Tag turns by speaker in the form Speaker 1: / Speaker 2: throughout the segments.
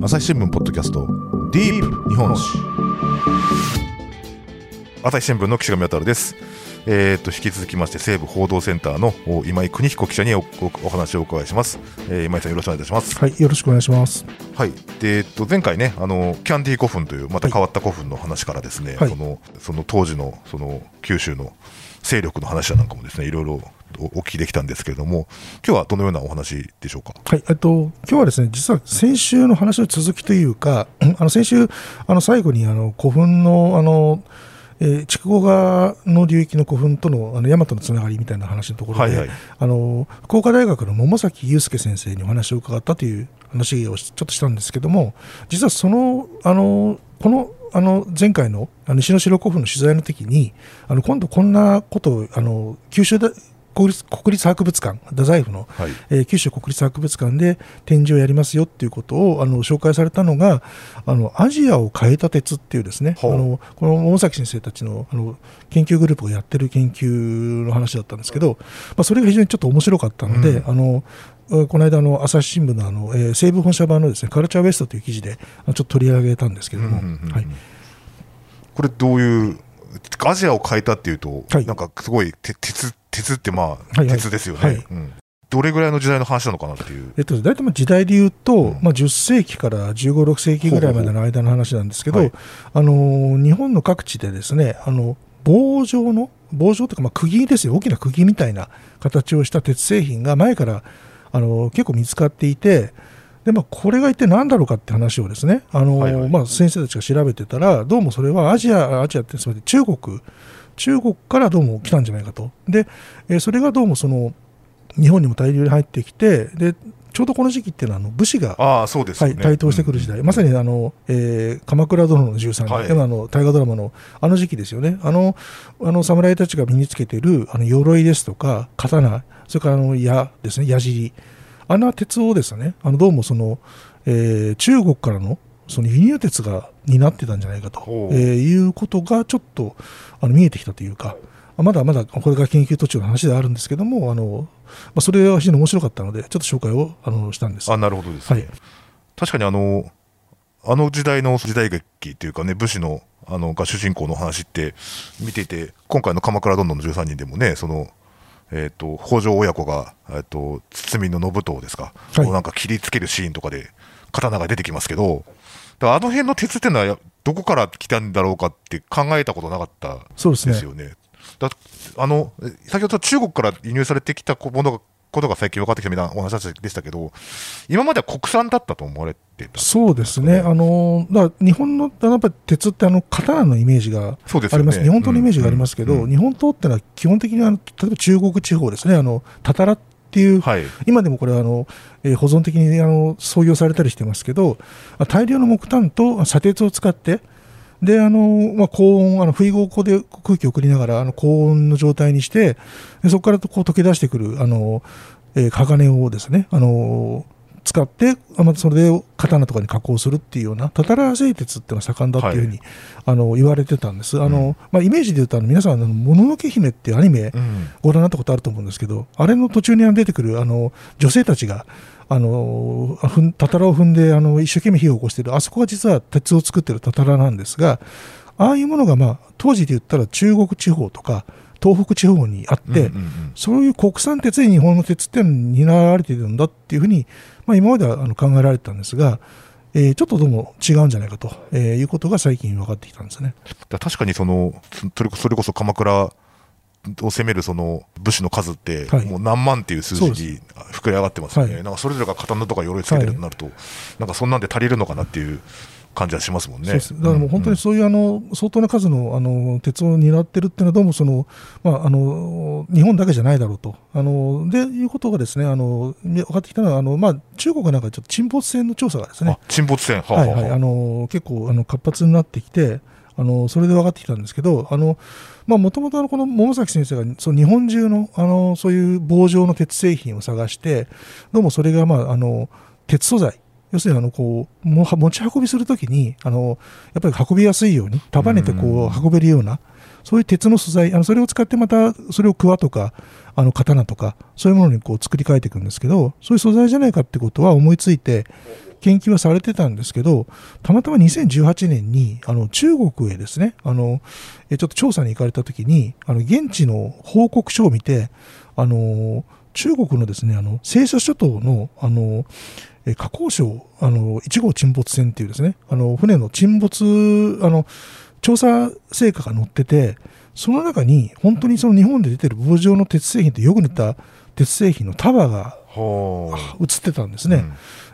Speaker 1: 朝日新聞ポッドキャストディープ日本史。朝日新聞の岸上渉です。えー、と引き続きまして西部報道センターの今井邦彦記者におお話をお伺いします、えー、今井さんよろしくお願いいたします。
Speaker 2: はいよろしくお願いします。
Speaker 1: はい。で、えー、と前回ねあのキャンディー古墳というまた変わった古墳の話からですね、はい、そのその当時のその九州の勢力の話なんかもですねいろいろお聞きできたんですけれども、今日はどのようなお話でしょうか？
Speaker 2: はい、えっと今日はですね、実は先週の話の続きというか、あの先週あの最後にあの古墳のあのえー、筑後川の流域の古墳とのあの大和のつながりみたいな話のところで、はいはい、あの福岡大学の桃崎祐介先生にお話を伺ったという話をちょっとしたんですけども、実はそのあのこのあの前回のあの西野城古墳の取材の時にあの今度こんなことをあの九州国立国立博物館、太宰府の、はい、えー、九州国立博物館で展示をやりますよっていうことをあの紹介されたのが、あのアジアを変えた鉄っていうですね、あのこの大崎先生たちのあの研究グループがやってる研究の話だったんですけど、まあ、それが非常にちょっと面白かったので、うん、あのこの間の朝日新聞のあの、えー、西部本社版のですねカルチャーウエストという記事でちょっと取り上げたんですけれども、はい、
Speaker 1: これどういうアジアを変えたっていうと、はい、なんかすごい鉄鉄ってまあ、鉄ですよね、はい。うん、どれぐらいの時代の話なのかなっていう。
Speaker 2: えっと、大体まあ時代でいうと、うん、まあ、10世紀から15、6世紀ぐらいまでの間の話なんですけど、あの日本の各地でですね、あの棒状の、棒状というか、まあ、釘ですよ、大きな釘みたいな形をした鉄製品が前からあの結構見つかっていて、でまあ、これが一体何だろうかって話をですね、あの、はいはい、まあ、先生たちが調べてたら、どうもそれはアジア、アジアってすみません、中国、中国からどうも来たんじゃないかと。で、えー、それがどうもその、日本にも大量に入ってきて、で、ちょうどこの時期っていうのはあの武士が
Speaker 1: あそうです、ね、
Speaker 2: はい、台頭してくる時代、うん、まさにあの、えー、鎌倉殿の13人、はい、今の大河ドラマのあの時期ですよね、あのあの侍たちが身につけているあの鎧ですとか、刀、それからあの矢ですね、矢尻、あの鉄をですね、あのどうもその、えー、中国からのその輸入鉄が担ってたんじゃないかと、えー、いうことがちょっとあの見えてきたというか、まだまだこれが研究途中の話ではあるんですけども、あのまあ、それは非常に面白かったので、ちょっと紹介をあのしたんです。
Speaker 1: あなるほどです、ね、はい、確かにあのあの時代の時代劇というかね、武士のあのが主人公の話って見ていて、今回の鎌倉殿の13人でもね、そのえーと、北条親子が、えーと、堤の信藤ですか、はい、なんか切りつけるシーンとかで刀が出てきますけど、あの辺の鉄っていうのは、どこから来たんだろうかって考えたことなかったですよね。ねだあの先ほど中国から輸入されてきたものがことが最近分かってきたみたいなお話でしたけど、今までは国産だったと思われてた、ね、
Speaker 2: そうですね、あのだ日本のやっぱり鉄ってあの刀のイメージがあります、ね、日本刀のイメージがありますけど、うんうん、日本刀ってのは基本的にあの例えば中国地方ですね、あのたたらっていう、はい、今でもこれはあの、えー、保存的にあの創業されたりしてますけど、大量の木炭と砂鉄を使って、で、あの、まあ、高温、あの、不意合で空気を送りながら、あの、高温の状態にして、でそこからこう溶け出してくる、あの、えー、鋼をですね、あの、使って、またそれで刀とかに加工するっていうような、たたら製鉄っていうのが盛んだっていうふうに、はい、あの言われてたんです。あの、うん、まあ、イメージで言うと、あの皆さん、もののけ姫っていうアニメ、ご覧になったことあると思うんですけど、あれの途中に出てくる、あの、女性たちが、あのたたらを踏んであの一生懸命火を起こしている。あそこが実は鉄を作っているたたらなんですがああいうものが、まあ、当時で言ったら中国地方とか東北地方にあって、うんうんうん、そういう国産鉄で日本の鉄って担われているんだっていうふうに、まあ、今まではあの考えられてたんですが、えー、ちょっとどうも違うんじゃないかと、えー、いうことが最近分かってきたんですね。
Speaker 1: 確かにそのそれこそ鎌倉を攻めるその武士の数って、もう何万っていう数字に膨れ上がってますよね、はい、なんかそれぞれが刀とか鎧つけてるとなると、はい、なんかそんなんで足りるのかなっていう感じはしますもんね。だ
Speaker 2: からもう本当にそういうあの相当な数のあの鉄を担ってるっていうのはどうもそのまああの日本だけじゃないだろうと。あのでいうことがですねあの分かってきたのはあのまあ中国なんかちょっと沈没船の調査がですね。
Speaker 1: 沈没船。
Speaker 2: はいはい。あの結構あの活発になってきてあのそれで分かってきたんですけどあのもともとこの桃崎先生がその日本中のあのそういう棒状の鉄製品を探してどうもそれが、まあ、あの鉄素材要するにあのこう持ち運びするときにあのやっぱり運びやすいように束ねてこう運べるようなそういう鉄の素材あのそれを使ってまたそれを桑とかあの刀とかそういうものにこう作り変えていくんですけどそういう素材じゃないかってことは思いついて研究はされてたんですけど、たまたま2018年にあの中国へですね、あのちょっと調査に行かれたときに、あの現地の報告書を見て、あの中国のですね、あの西沙諸島のあの河口省あの1号沈没船っていうですね、あの船の沈没あの調査成果が載ってて、その中に本当にその日本で出てる棒状の鉄製品とよく似た鉄製品の束が映ってたんですね。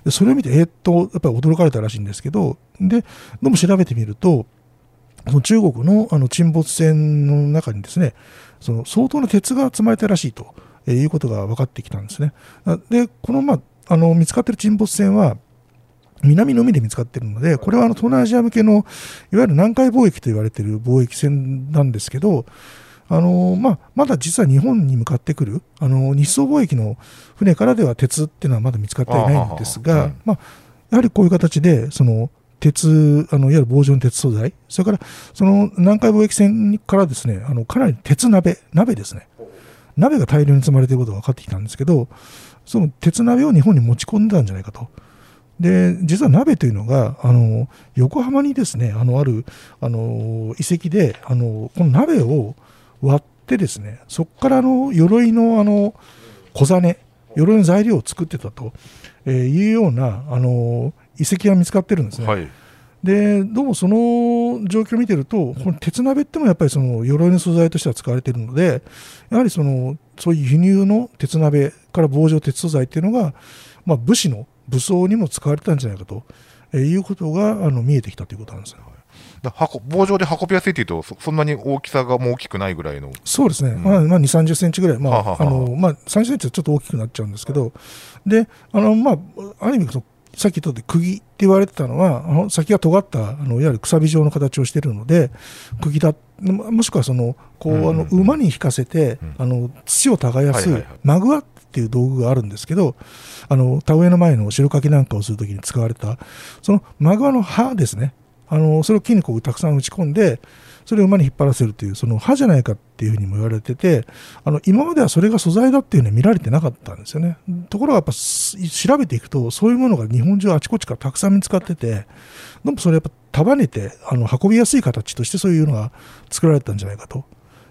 Speaker 2: でそれを見て、えー、っと、やっぱり驚かれたらしいんですけど、で、どうも調べてみると、その中国のあの沈没船の中にですね、その相当な鉄が積まれたらしいと、えー、いうことが分かってきたんですね。で、この、まあ、あの見つかっている沈没船は、南の海で見つかっているので、これはあの東南アジア向けのいわゆる南海貿易と言われている貿易船なんですけど、あのまあ、まだ実は日本に向かってくるあの日宋貿易の船からでは鉄っていうのはまだ見つかっていないんですが、まあ、やはりこういう形でその鉄あのいわゆる棒状の鉄素材それからその南海貿易船からですねあのかなり鉄鍋鍋ですね。鍋が大量に積まれていることが分かってきたんですけどその鉄鍋を日本に持ち込んでたんじゃないかと。で実は鍋というのがあの横浜にですねあのあるあの遺跡であのこの鍋を割ってですねそこからの鎧のあの小実鎧の材料を作ってたと、えいうようなあの遺跡が見つかってるんですね。はいでどうもその状況を見てると、この鉄鍋ってもやっぱりその鎧の素材としては使われているので、やはりそのそういう輸入の鉄鍋から棒状鉄素材っていうのが、まあ、武士の武装にも使われたんじゃないかと、えいうことがあの見えてきたということなんですよ。
Speaker 1: 棒状で運びやすいというとそ、そんなに大きさがもう大きくないぐらいの。
Speaker 2: そうですね、うん、まあ、まあ、2、30センチぐらい、まああのまあ、30センチはちょっと大きくなっちゃうんですけど、であのまあ、ある意味その、さっき言った釘って言われてたのは、あの先が尖ったあのいわゆるくさび状の形をしているので、釘だ、もしくはそのこう、あの馬に引かせて、あの土を耕すマグワっていう道具があるんですけど、あの田植えの前の白かきなんかをするときに使われた、そのマグワの刃ですね、あのそれを筋肉をたくさん打ち込んでそれを馬に引っ張らせるというその歯じゃないかっていうふうにも言われててあの今まではそれが素材だっていうのは見られてなかったんですよねところがやっぱ調べていくとそういうものが日本中あちこちからたくさん見つかっててでもそれやっぱ束ねてあの運びやすい形としてそういうのが作られたんじゃないかと。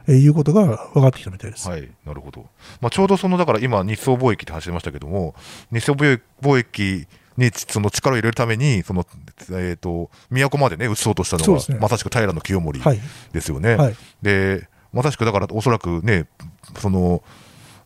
Speaker 2: え、いうことが分かってきたみたいです。
Speaker 1: はい、なるほど。まあ、ちょうどそのだから今日宋貿易って話しましたけども、日宋貿易にその力を入れるために、そのえーと、都までね、移そうとしたのが、ね、まさしく平清盛ですよね。はい、でまさしくだから、おそらくね、その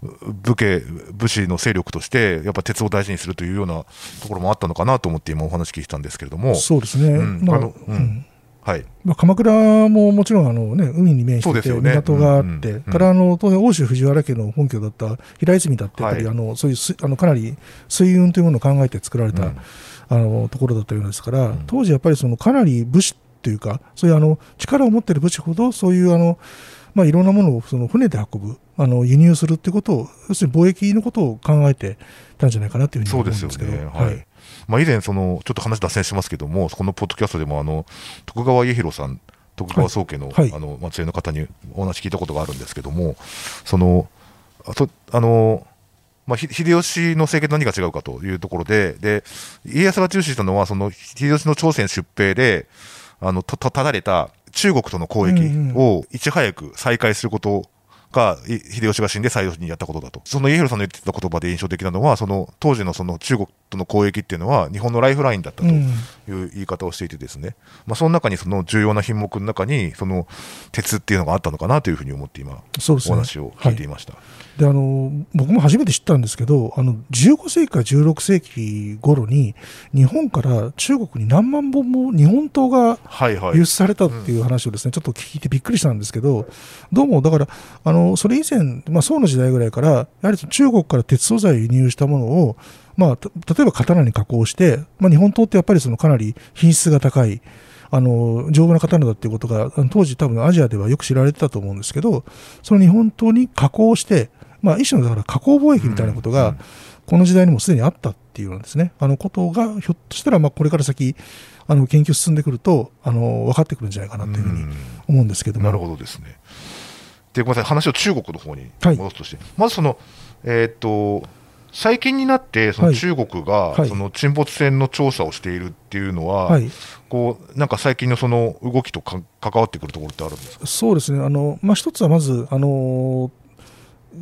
Speaker 1: 武家、武士の勢力として、やっぱ鉄を大事にするというようなところもあったのかなと思って、今、お話聞いたんですけれども。
Speaker 2: そうですね、うん。まあ、あのうんはい。まあ、鎌倉ももちろんあの、ね、海に面してて、港があって、からあの当然、欧州藤原家の本拠だった平泉だって、やっぱり、あのそういうあのかなり水運というものを考えて作られた、あのところだったようですから、当時やっぱりそのかなり武士というか、そういうあの力を持っている武士ほど、そういうあの、まあ、いろんなものをその船で運ぶ、あの輸入するっていうことを、要するに貿易のことを考えてたんじゃないかなというふうに思うんですけど。ね。はい、
Speaker 1: まあ、以前その、ちょっと話脱線しますけども、このポッドキャストでもあの徳川家広さん、徳川宗家の,、はい、あの末裔の方にお話聞いたことがあるんですけども、そのあとあのまあ、秀吉の政権と何が違うかというところで、で家康が重視したのは、その秀吉の朝鮮出兵で、あの、た、ただれた中国との交易をいち早く再開することが、秀吉が死んで最初にやったことだと。その家広さんの言ってた言葉で印象的なのは、その当時のその中国との交易っていうのは日本のライフラインだったという言い方をしていてですね、まあ、その中にその重要な品目の中に、その鉄っていうのがあったのかなというふうに思って今、お話を聞いていました。
Speaker 2: であの僕も初めて知ったんですけどあの15世紀から16世紀頃に日本から中国に何万本も日本刀が輸出されたっていう話をですね、ちょっと聞いてびっくりしたんですけどどうもだからあのそれ以前、まあ、宋の時代ぐらいからやはり中国から鉄素材を輸入したものをまあ、例えば刀に加工して、まあ、日本刀ってやっぱりそのかなり品質が高いあの丈夫な刀だっていうことが当時多分アジアではよく知られてたと思うんですけどその日本刀に加工してまあ、一種のだから加工貿易みたいなことが、この時代にもすでにあったっていうようなですね、あのことが、ひょっとしたら、まあ、これから先、あの研究進んでくると、あの分かってくるんじゃないかなというふうに思うんですけども。
Speaker 1: なるほどですね。で、ごめんなさい、話を中国の方に戻すとして、はい、まずその、えー、っと、最近になって、その中国が、その沈没船の調査をしているっていうのは、はい、こうなんか最近のその動きとか関わってくるところってあるんですか？
Speaker 2: そうですね、あのまあ、一つはまず、あの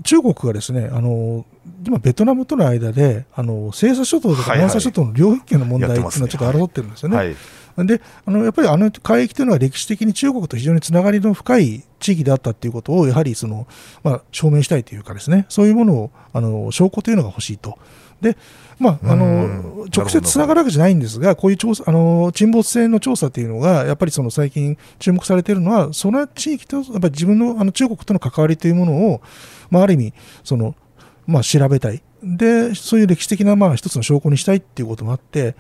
Speaker 2: 中国がですね、あの今、ベトナムとの間で、あの西沙諸島とか南沙諸島の領域権の問題っていうのはちょっと争ってるんですよね。はい。はい。であのやっぱりあの海域というのは歴史的に中国と非常につながりの深い地域であったということをやはりその、まあ、証明したいというかですね。そういうものをあの証拠というのが欲しいと。でまあ、あの直接つながるわけじゃないんですが、こういう調査あの沈没船の調査というのが、やっぱりその最近注目されているのは、その地域とやっぱり自分のあの中国との関わりというものを、まあ、ある意味その、まあ、調べたい、でそういう歴史的なまあ一つの証拠にしたいっていうこともあって、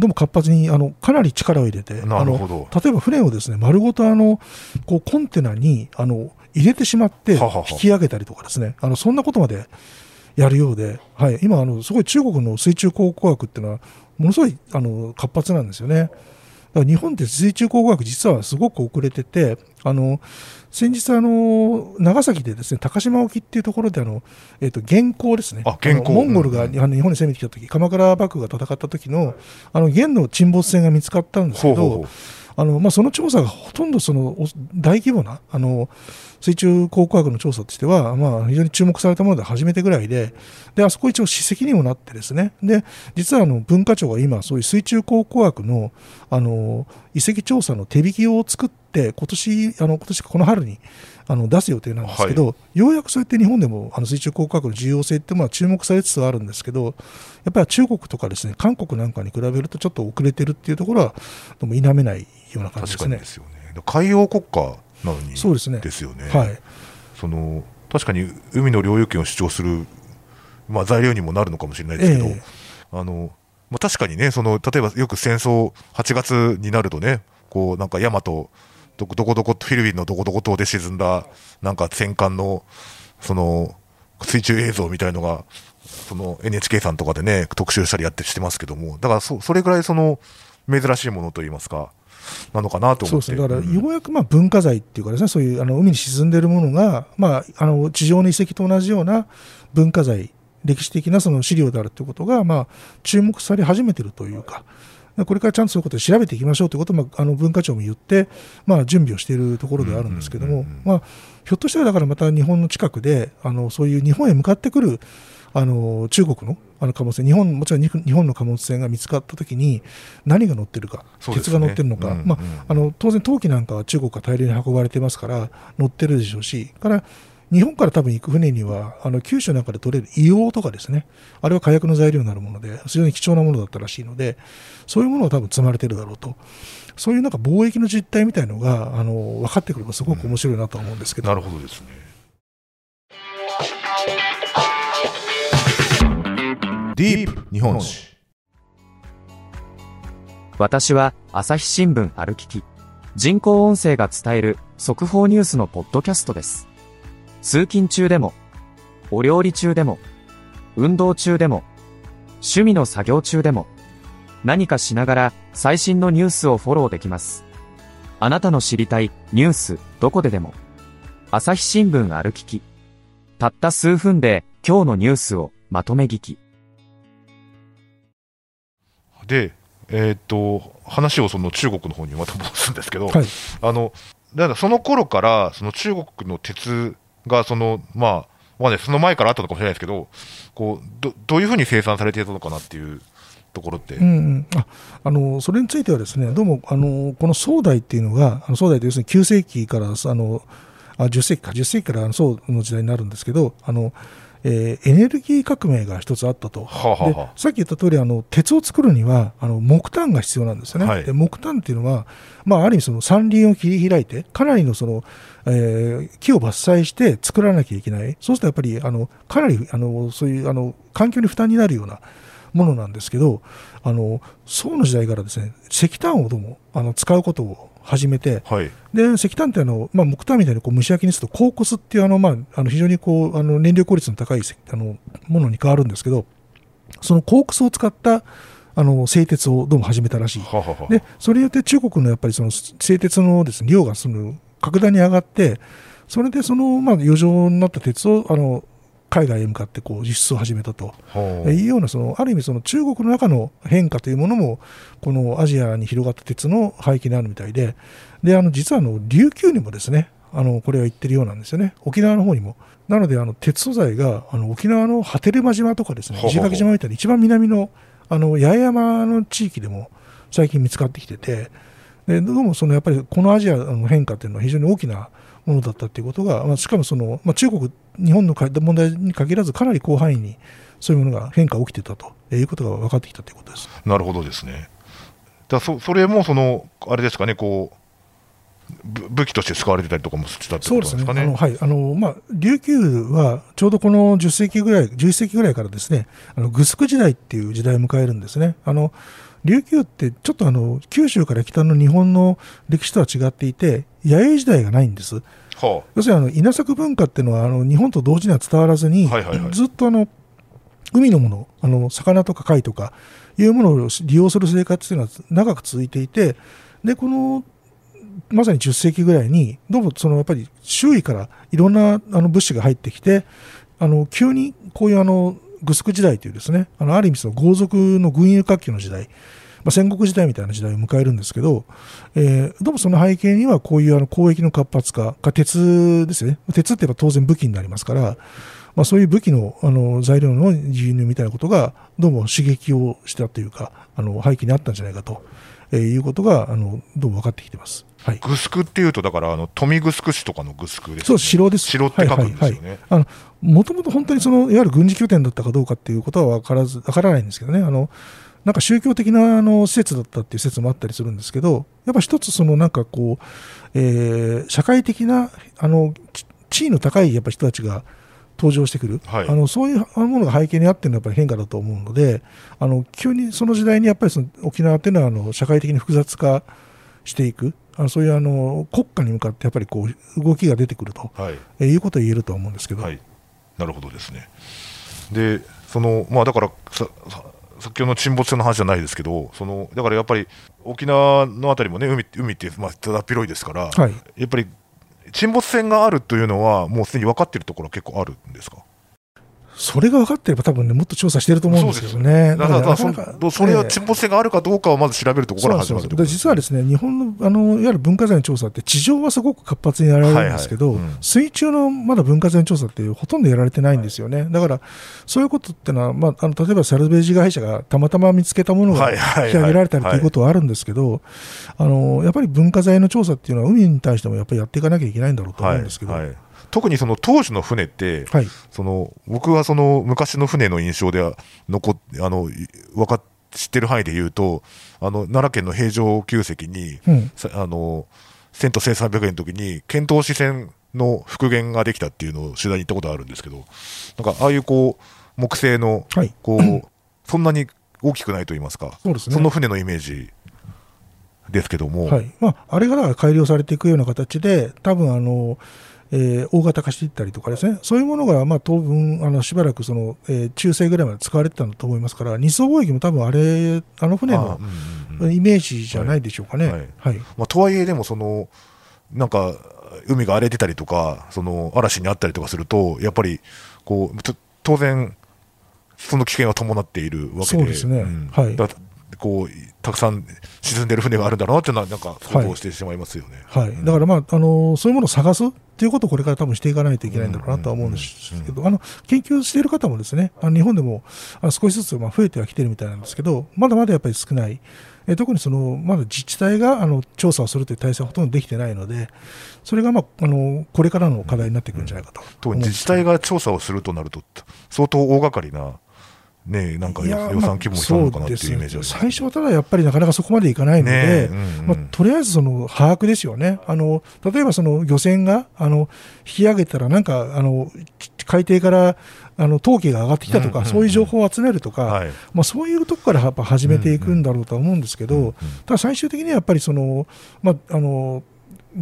Speaker 2: どうも活発にあのかなり力を入れて、あの例えば船をですね丸ごとあのこうコンテナにあの入れてしまって引き上げたりとかですね、あのそんなことまでやるようで、はい、今あの、すごい中国の水中考古学っていうのは、ものすごいあの活発なんですよね。だから日本って水中考古学実はすごく遅れてて、あの先日あの長崎でですね高島沖っていうところであのえっ、ー、と元寇ですね。モンゴルが、日本に攻めてきた時、鎌倉幕府が戦った時のあの元の沈没船が見つかったんですけど。ほうほうあのまあ、その調査がほとんどその大規模なあの水中考古学の調査としては、まあ、非常に注目されたもので初めてぐらいでであそこ一応史跡にもなってですね。で実はあの文化庁が今そういう水中考古学のあの遺跡調査の手引きを作って今年あの今年この春にあの出す予定なんですけど、はい、ようやくそうやって日本でもあの水中考古学の重要性ってまあ注目されつつあるんですけどやっぱり中国とかですね韓国なんかに比べるとちょっと遅れてるっていうところはどうも否めないような感じですね。ですよね。
Speaker 1: 海洋国家なのに
Speaker 2: そうですね。
Speaker 1: ですよね。
Speaker 2: はい、
Speaker 1: その確かに海の領有権を主張する、まあ、材料にもなるのかもしれないですけど、えー、あのまあ、確かにねその例えばよく戦争8月になるとねこうなんか大和どこどこどこフィリピンのどこどこ島で沈んだなんか戦艦のその水中映像みたいのがその NHK さんとかでね特集したりやってしてますけども。だからそそれぐらいその珍しいものといいますかなのかなと思って。そうですね、
Speaker 2: だからようやくまあ文化財っていうかですね、そういうあの海に沈んでいるものが、まあ、あの地上の遺跡と同じような文化財、歴史的なその資料であるということが、まあ、注目され始めているというか。これからちゃんとそういうことで調べていきましょうということを、まあ、あの文化庁も言って、まあ、準備をしているところではあるんですけれども、まあ、ひょっとしたらだからまた日本の近くであのそういう日本へ向かってくるあの中国のあの貨物船日本もちろん日本の貨物船が見つかったときに何が乗ってるか、ね、鉄が乗ってるのか、うんうん、まあ、あの当然陶器なんかは中国が大量に運ばれてますから乗ってるでしょうしから日本から多分行く船にはあの九州なんかで取れる硫黄とかですね。あれは火薬の材料になるもので非常に貴重なものだったらしいのでそういうものが多分積まれてるだろうと。そういうなんか貿易の実態みたいのがあの分かってくればすごく面白いなと思うんですけど、
Speaker 1: うん、なるほどですね。ディープ日本史。
Speaker 3: 私は朝日新聞歩きき。人工音声が伝える速報ニュースのポッドキャストです通勤中でもお料理中でも運動中でも趣味の作業中でも何かしながら最新のニュースをフォローできます。あなたの知りたいニュースどこででも朝日新聞歩ききたった数分で今日のニュースをまとめ聞き。
Speaker 1: で、えー、っと話をその中国の方にまた戻すんですけど、はい、あのだからその頃からその中国の鉄がそのまあまあね、その前からあったのかもしれないですけど、こうどどういうふうに生産されていたのかなっていうところって、
Speaker 2: うんうん、ああのそれについては、ですねどうもあのこの宋代っていうのが、あの宋代と要するに9世紀からあのあ10世紀か、10世紀から宋の時代になるんですけど、あのえー、エネルギー革命が一つあったと、ははでさっき言った通りあり、鉄を作るにはあの木炭が必要なんですよね、はい、で木炭っていうのは、まあ、ある意味、その山林を切り開いて、かなりのその、えー、木を伐採して作らなきゃいけない、そうするとやっぱりあのかなりあのそういうあの環境に負担になるようなものなんですけど、あの宋の時代からですね石炭をどうもあの使うことを始めて、はい、で石炭ってあの、まあ、木炭みたいにこう蒸し焼きにするとコーコスっていうあの、まあ、あの非常にこうあの燃料効率の高いあのものに変わるんですけどそのコークスを使ったあの製鉄をどうも始めたらしい、ははは。でそれによって中国のやっぱりその製鉄のです、ね、量がその格段に上がってそれでその、まあ、余剰になった鉄をあの海外へ向かってこう輸出を始めたと。いうようなそのある意味その中国の中の変化というものもこのアジアに広がった鉄の背景にあるみたいで。であの実はあの琉球にもですねあのこれは言ってるようなんですよね。沖縄の方にも。なのであの鉄素材があの沖縄の波照間島とかですね石垣島みたいな一番南のあの八重山の地域でも最近見つかってきててでどうもそのやっぱりこのアジアの変化というのは非常に大きなものだったということが、まあ、しかもその、まあ、中国、日本の問題に限らずかなり広範囲にそういうものが変化が起きてたということが分かってきたということです
Speaker 1: なるほどですね。だそそれもそのあれですかねこう武器として使われてたりとかもしたってことですかね？
Speaker 2: あのはいあのまあ、琉球はちょうどこの10世紀ぐらい、11世紀ぐらいからですね、あのグスク時代っていう時代を迎えるんですね。あの琉球ってちょっとあの九州から北の日本の歴史とは違っていて、弥生時代がないんです。はあ、要するにあの稲作文化っていうのはあの日本と同時には伝わらずに、はいはいはい、ずっとあの海のものあの魚とか貝とかいうものを利用する生活というのは長く続いていてでこのまさに10世紀ぐらいにどうもそのやっぱり周囲からいろんなあの物資が入ってきてあの急にこういうあのグスク時代というですねあのある意味その豪族の軍友割拠の時代まあ、戦国時代みたいな時代を迎えるんですけど、えー、どうもその背景にはこういうあの交易の活発化が鉄ですね鉄って言えば当然武器になりますから、まあ、そういう武器のあの材料の輸入みたいなことがどうも刺激をしたというかあの背景にあったんじゃないかと。えー、いうことがあのどうも分かってきてます。
Speaker 1: はい、グスクっていうと、だからあの富城市とかのグスクです、ね、
Speaker 2: そう、城です。
Speaker 1: 城って書くんですよね。あの
Speaker 2: もともと本当にそのいわゆる軍事拠点だったかどうかっていうことは分からず分からないんですけどね。あのなんか宗教的なあの施設だったっていう説もあったりするんですけど、やっぱ一つそのなんかこう、えー、社会的なあの地位の高いやっぱ人たちが登場してくる、はい、あのそういうものが背景にあってのやっぱり変化だと思うので、あの急にその時代にやっぱりその沖縄っていうのはあの社会的に複雑化していく、あのそういうあの国家に向かってやっぱりこう動きが出てくると、はい。えー、いうことを言えると思うんですけど。はい、
Speaker 1: なるほどですね。でそのまあ、だからさ先ほどの沈没船の話じゃないですけど、そのだからやっぱり沖縄のあたりもね、海海って、まあ、ただ広いですから、はい、やっぱり沈没船があるというのは、もうすでに分かっているところ結構あるんですか？
Speaker 2: それが分かってれば、多分ね、もっと調査してると思うんですけどね。だから
Speaker 1: そそれは沈没船があるかどうかをまず調べるところから始まる
Speaker 2: で実はですね、日本のあのいわゆる文化財の調査って、地上はすごく活発にやられるんですけど、はいはい。うん、水中のまだ文化財の調査ってほとんどやられてないんですよね。だから、そういうことってのは、まあ、あの例えばサルベージ会社がたまたま見つけたものが引き上げられたりということはあるんですけど、あのやっぱり文化財の調査っていうのは、海に対してもやっぱりやっていかなきゃいけないんだろうと思うんですけど。はいはい
Speaker 1: 特にその当時の船って、はい、その僕はその昔の船の印象では残あの分か知ってる範囲で言うとあの奈良県の平城宮跡に、うん、あの1000と1300円の時に遣唐使船の復元ができたっていうのを取材に行ったことあるんですけどなんかああいうこう木製のこう、はい、そんなに大きくないと言いますかそ、ね、その船のイメージですけども、
Speaker 2: はい。まあ、あれが改良されていくような形で多分あのえー、大型化していったりとかですね、そういうものが、まあ、当分、あのしばらくその、えー、中世ぐらいまで使われてたんだと思いますから、二層貿易も多分あれ、あの船のイメージじゃないでしょうかね。はい、はい、
Speaker 1: まあ、とはいえ、でもその、なんか、海が荒れてたりとか、その嵐にあったりとかすると、やっぱりこう当然、その危険は伴っているわけで、そうですね、うん、はい、こうたくさん沈んでる船があるんだろうなっていうのは、なんか想像してしまいますよね、
Speaker 2: はい、はい、だから、まああの、そういうものを探すっていうことをこれから多分していかないといけないんだろうなとは思うんです。けど、あの研究している方もですね、あの日本でもあ少しずつまあ増えてはきてるみたいなんですけど、まだまだやっぱり少ない。え特にそのまだ自治体があの調査をするという体制はほとんどできてないので、それが、まあ、あのこれからの課題になってくるんじゃないかと、
Speaker 1: うん、自治体が調査をするとなると、相当大掛かりなね、なんか予算規模したのかなっていうイメージ、
Speaker 2: まあ、最初はただやっぱりなかなかそこまでいかないので、ねうんうん、まあ、とりあえずその把握ですよね、あの例えばその漁船があの引き上げたら、なんかあの海底からあの陶器が上がってきたとか、うんうんうん、そういう情報を集めるとか、はい、まあ、そういうところからやっぱ始めていくんだろうとは思うんですけど、うんうん、ただ最終的にはやっぱりその、まあ、あの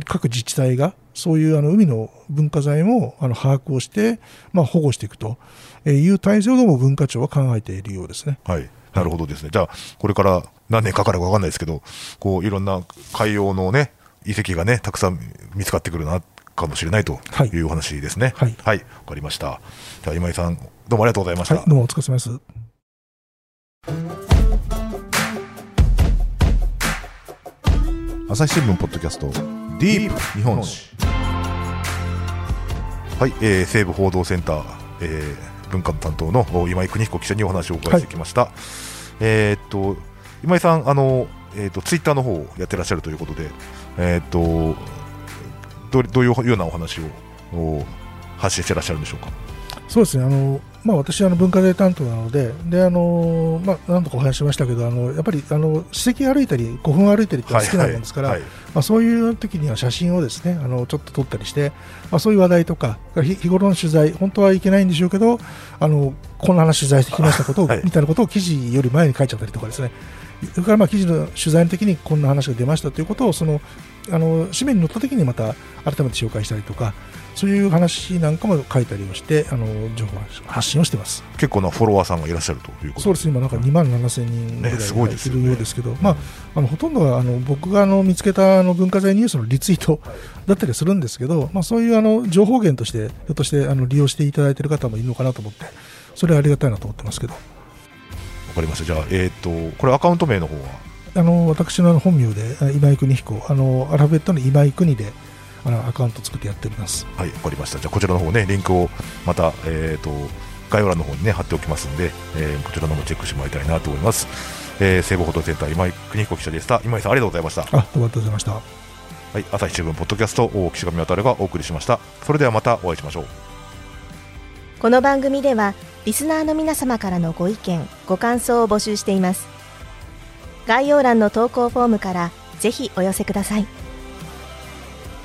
Speaker 2: 各自治体がそういうあの海の文化財もあの把握をして、まあ、保護していくという体制をどうも文化庁は考えているようですね。
Speaker 1: はいなるほどですね。じゃあ、これから何年かかるか分かんないですけど、こういろんな海洋のね、遺跡がね、たくさん見つかってくるな、かもしれないというお話ですね。
Speaker 2: はい。
Speaker 1: はい。わ、かりました。では、今井さん、どうもありがとうございました。
Speaker 2: はい、どうもお疲れ様です。
Speaker 1: 朝日新聞ポッドキャスト、ディープ日本史。はい、えー、西部報道センター、えー、文化の担当の今井邦彦記者にお話をお伺いしてきました。はい、えー、っと、今井さん、あの、えー、っと、ツイッターの方をやってらっしゃるということで、えー、っと、どどういうようなお話を発信してらっしゃるんでしょうか？
Speaker 2: そうですね。あの、まあ、私は文化財担当なのでであの、まあ、何度かお話しましたけどあのやっぱりあの史跡歩いたり古墳歩いたりって好きなもんですから、はい。はい、まあ、そういう時には写真をですねあのちょっと撮ったりして、まあ、そういう話題とか日頃の取材本当はいけないんでしょうけどあのこんな話取材してきましたことを、はい、みたいなことを記事より前に書いちゃったりとかですね。それからまあ記事の取材の時にこんな話が出ましたということをそのあの紙面に載った時にまた改めて紹介したりとかそういう話なんかも書いたりをしてあの情報発信をしてます。
Speaker 1: 結構なフォロワーさんがいらっしゃるということ。
Speaker 2: そうです。今なんか2万7000人ぐらいいるようですけど、ねね、まあ、あのほとんどはあの僕があの見つけたあの文化財ニュースのリツイートだったりするんですけど、まあ、そういうあの情報源としてひょっとしてあの利用していただいている方もいるのかなと思ってそれはありがたいなと思ってますけど。わ
Speaker 1: かりました。じゃあ、えーと、これアカウント名の方は？
Speaker 2: あの私の本名で今井邦彦。あのアルファベットの今井国であのアカウント作ってやっております。
Speaker 1: はいわかりました。じゃあこちらの方ねリンクをまたえっ、ー、と概要欄の方にね貼っておきますんで、えー、こちらの方チェックしてもらいたいなと思います、えー、西武報道センター今井邦彦記者でした。今井さんありがとうございました。
Speaker 2: あどうもありがとうございました。
Speaker 1: はい朝日新聞ポッドキャスト岸上渉がお送りしました。それではまたお会いしましょう。
Speaker 4: この番組ではリスナーの皆様からのご意見ご感想を募集しています。概要欄の投稿フォームからぜひお寄せください